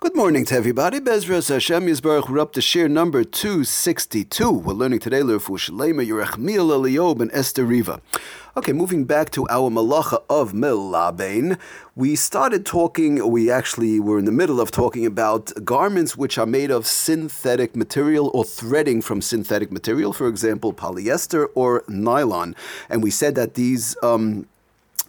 Good morning to everybody. Bezras Hashem Yisbarach. We're up to shir number 262. We're learning today Lerfu Shalema, Yerachmiel Eliob, and Esther Riva. Okay, moving back to our malacha of Melabain, we started talking, we actually were in the middle of talking about garments which are made of synthetic material or threading from synthetic material, for example, polyester or nylon. And we said that these. Um,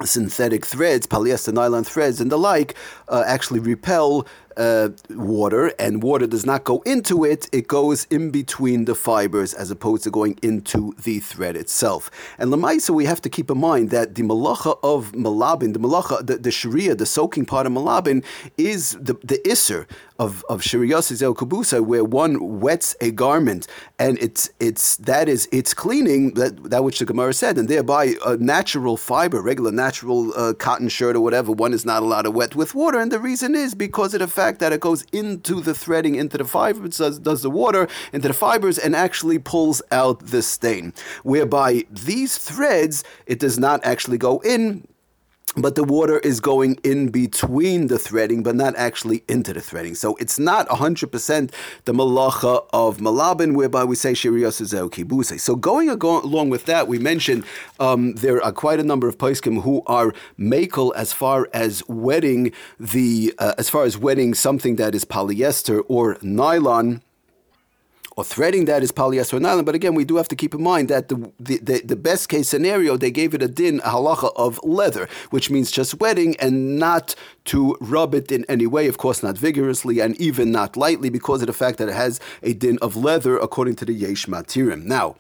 synthetic threads, polyester nylon threads, and the like, uh, actually repel uh, water, and water does not go into it, it goes in between the fibers as opposed to going into the thread itself. And Lamaisa, we have to keep in mind that the malacha of malabin, the malacha, the, the sharia, the soaking part of malabin, is the, the isser of, of shiriyas kubusa, where one wets a garment and it's it's that is it's cleaning that that which the Gemara said, and thereby a natural fiber, regular natural uh, cotton shirt or whatever, one is not allowed to wet with water, and the reason is because of the fact that it goes into the threading, into the fibers, does, does the water into the fibers, and actually pulls out the stain. Whereby these threads, it does not actually go in but the water is going in between the threading, but not actually into the threading. So it's not 100% the malacha of malabin, whereby we say shiriyas kibuse. So going along with that, we mentioned um, there are quite a number of poskim who are makel as far as wetting the, uh, as far as wetting something that is polyester or nylon or threading that is polyester nylon. But again, we do have to keep in mind that the, the, the, best case scenario, they gave it a din, a halacha of leather, which means just wetting and not to rub it in any way, of course, not vigorously and even not lightly because of the fact that it has a din of leather according to the Yesh Matirim. Now,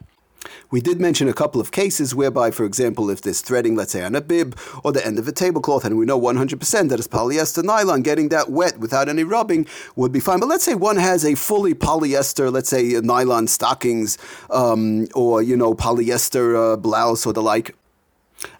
we did mention a couple of cases whereby, for example, if there's threading, let's say on a bib or the end of a tablecloth, and we know 100% that it's polyester nylon, getting that wet without any rubbing would be fine. But let's say one has a fully polyester, let's say nylon stockings um, or, you know, polyester uh, blouse or the like.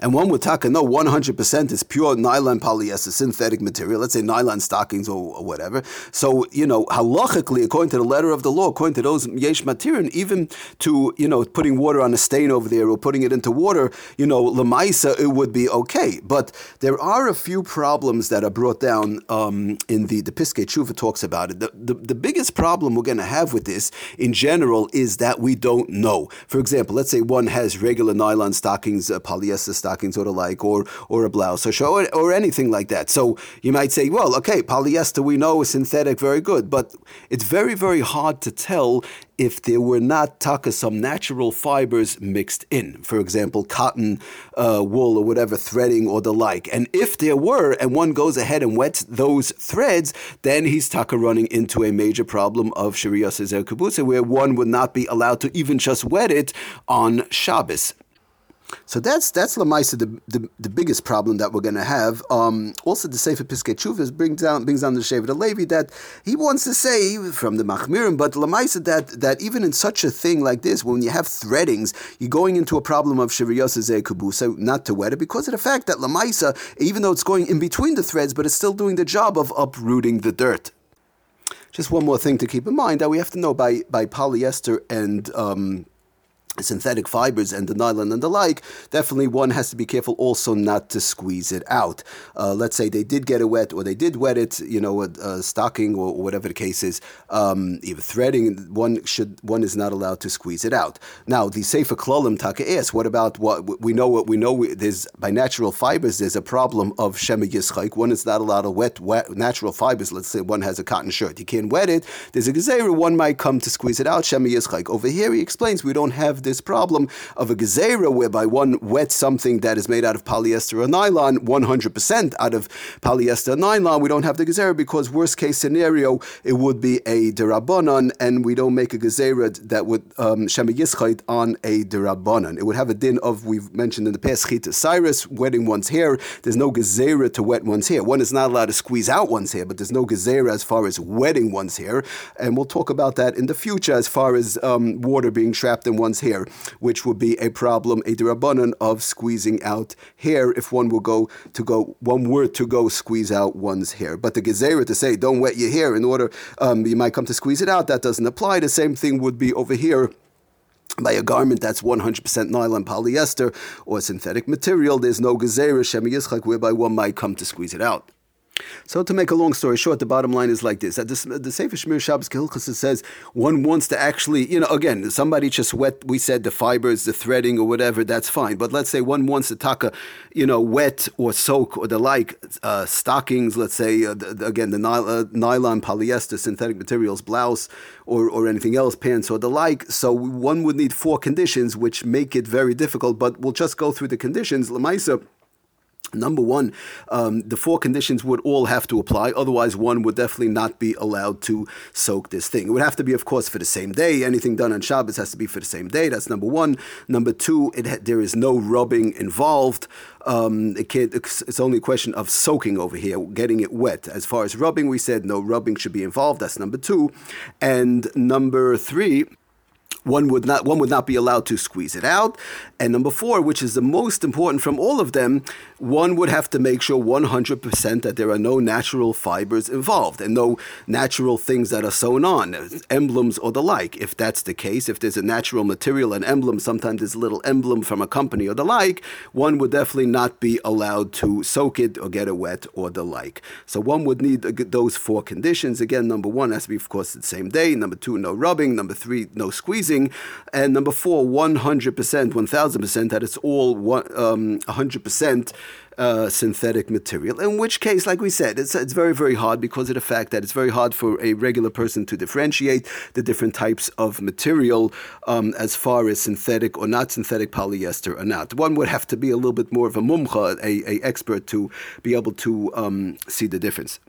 And one would taka no 100% is pure nylon polyester, synthetic material, let's say nylon stockings or, or, whatever. So, you know, halachically, according to the letter of the law, according to those yesh matirim, even to, you know, putting water on a stain over there or putting it into water, you know, lamaisa, it would be okay. But there are a few problems that are brought down um, in the, the Piskei Tshuva talks about it. The, the, the biggest problem we're going to have with this in general is that we don't know. For example, let's say one has regular nylon stockings, uh, polyester stockings or the like, or or a blouse or show or, or anything like that. So you might say, well, okay, polyester we know is synthetic, very good, but it's very very hard to tell if there were not taka some natural fibers mixed in, for example, cotton, uh, wool, or whatever threading or the like. And if there were, and one goes ahead and wets those threads, then he's taka running into a major problem of shriyaso zehu kibuso, where one would not be allowed to even just wet it on Shabbos. So that's that's Lamaisa, the, the, the biggest problem that we're going to have. Um, also, the Sefer Piskei Tshuvas brings down brings down the Shevet Levi that he wants to say from the Machmirim, but Lamaisa that that even in such a thing like this, when you have threadings, you're going into a problem of Shiriyasa Kubusa, not to wet it, because of the fact that Lamaisa, even though it's going in between the threads, but it's still doing the job of uprooting the dirt. Just one more thing to keep in mind that we have to know by by polyester and um, synthetic fibers and the nylon and the like, definitely one has to be careful also not to squeeze it out. Uh, let's say they did get it wet or they did wet it, you know, a, a stocking or, whatever the case is, um, even threading, one should one is not allowed to squeeze it out. Now, the Sefer Klolim Taka asks, what about what we know? What we know there's by natural fibers, there's a problem of Shema Yischaik. One is not allowed to wet, wet natural fibers. Let's say one has a cotton shirt, you can't wet it. There's a gezerah, one might come to squeeze it out. Shema Yischaik. Over here, he explains we don't have this problem of a gezerah whereby one wets something that is made out of polyester or nylon, 100% out of polyester nylon. We don't have the gezerah because worst case scenario, it would be a derabanan, and we don't make a gezerah that would um, on a derabanan. It would have a din of, we've mentioned in the past, chita cyrus, wetting one's hair. There's no gezerah to wet one's hair. One is not allowed to squeeze out one's hair, but there's no gezerah as far as wetting one's hair. And we'll talk about that in the future as far as um, water being trapped in one's hair which would be a problem, a derabanan of squeezing out hair if one will go to go, one were to go squeeze out one's hair. But the gezerah to say, don't wet your hair in order, um, you might come to squeeze it out, that doesn't apply. The same thing would be over here by a garment that's 100% nylon polyester or synthetic material, there's no gezerah shemi yischak whereby one might come to squeeze it out. So to make a long story short, the bottom line is like this: at the, the Sefer Shemiras Shabbos Kehilchasa says one wants to actually, you know, again, somebody just wet. We said the fibers, the threading, or whatever. That's fine. But let's say one wants to taka, you know, wet or soak or the like uh, stockings. Let's say uh, the, again the uh, nylon, polyester, synthetic materials, blouse, or or anything else, pants or the like. So one would need four conditions, which make it very difficult. But we'll just go through the conditions. Lamaisa Number one, um, the four conditions would all have to apply. Otherwise, one would definitely not be allowed to soak this thing. It would have to be, of course, for the same day. Anything done on Shabbos has to be for the same day. That's number one. Number two, it, there is no rubbing involved. Um, it it's only a question of soaking over here, getting it wet. As far as rubbing, we said no rubbing should be involved. That's number two. And number three, one would not one would not be allowed to squeeze it out. And number four, which is the most important from all of them, one would have to make sure 100% that there are no natural fibers involved and no natural things that are sewn on, emblems or the like. If that's the case, if there's a natural material, an emblem, sometimes there's a little emblem from a company or the like, one would definitely not be allowed to soak it or get it wet or the like. So one would need those four conditions. Again, number one has to be, of course, the same day. Number two, no rubbing. Number three, no squeezing. And number four, 100%, 1000% that it's all um, 100% uh, synthetic material. In which case, like we said, it's, it's very, very hard because of the fact that it's very hard for a regular person to differentiate the different types of material um, as far as synthetic or not synthetic polyester or not. One would have to be a little bit more of a mumcha, a, a expert, to be able to um, see the difference.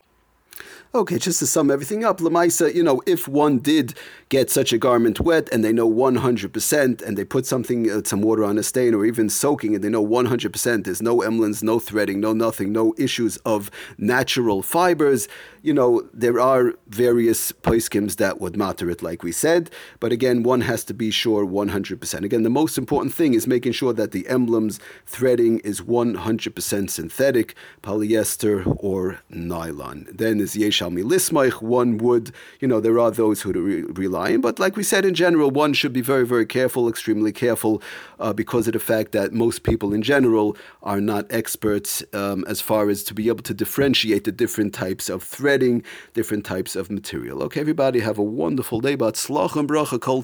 Okay, just to sum everything up, Lamaisa, you know, if one did get such a garment wet and they know 100% and they put something, uh, some water on a stain or even soaking and they know 100% there's no emblens, no threading, no nothing, no issues of natural fibers, you know, there are various poiskims that would matir it, like we said, but again, one has to be sure 100%. Again, the most important thing is making sure that the emblems threading is 100% synthetic, polyester, or nylon. Then is yesh Shalmi Lismaich, one would, you know, there are those who re- rely on, but like we said in general, one should be very, very careful, extremely careful, uh, because of the fact that most people in general are not experts um, as far as to be able to differentiate the different types of threading, different types of material. Okay, everybody, have a wonderful day, but slach and bracha kol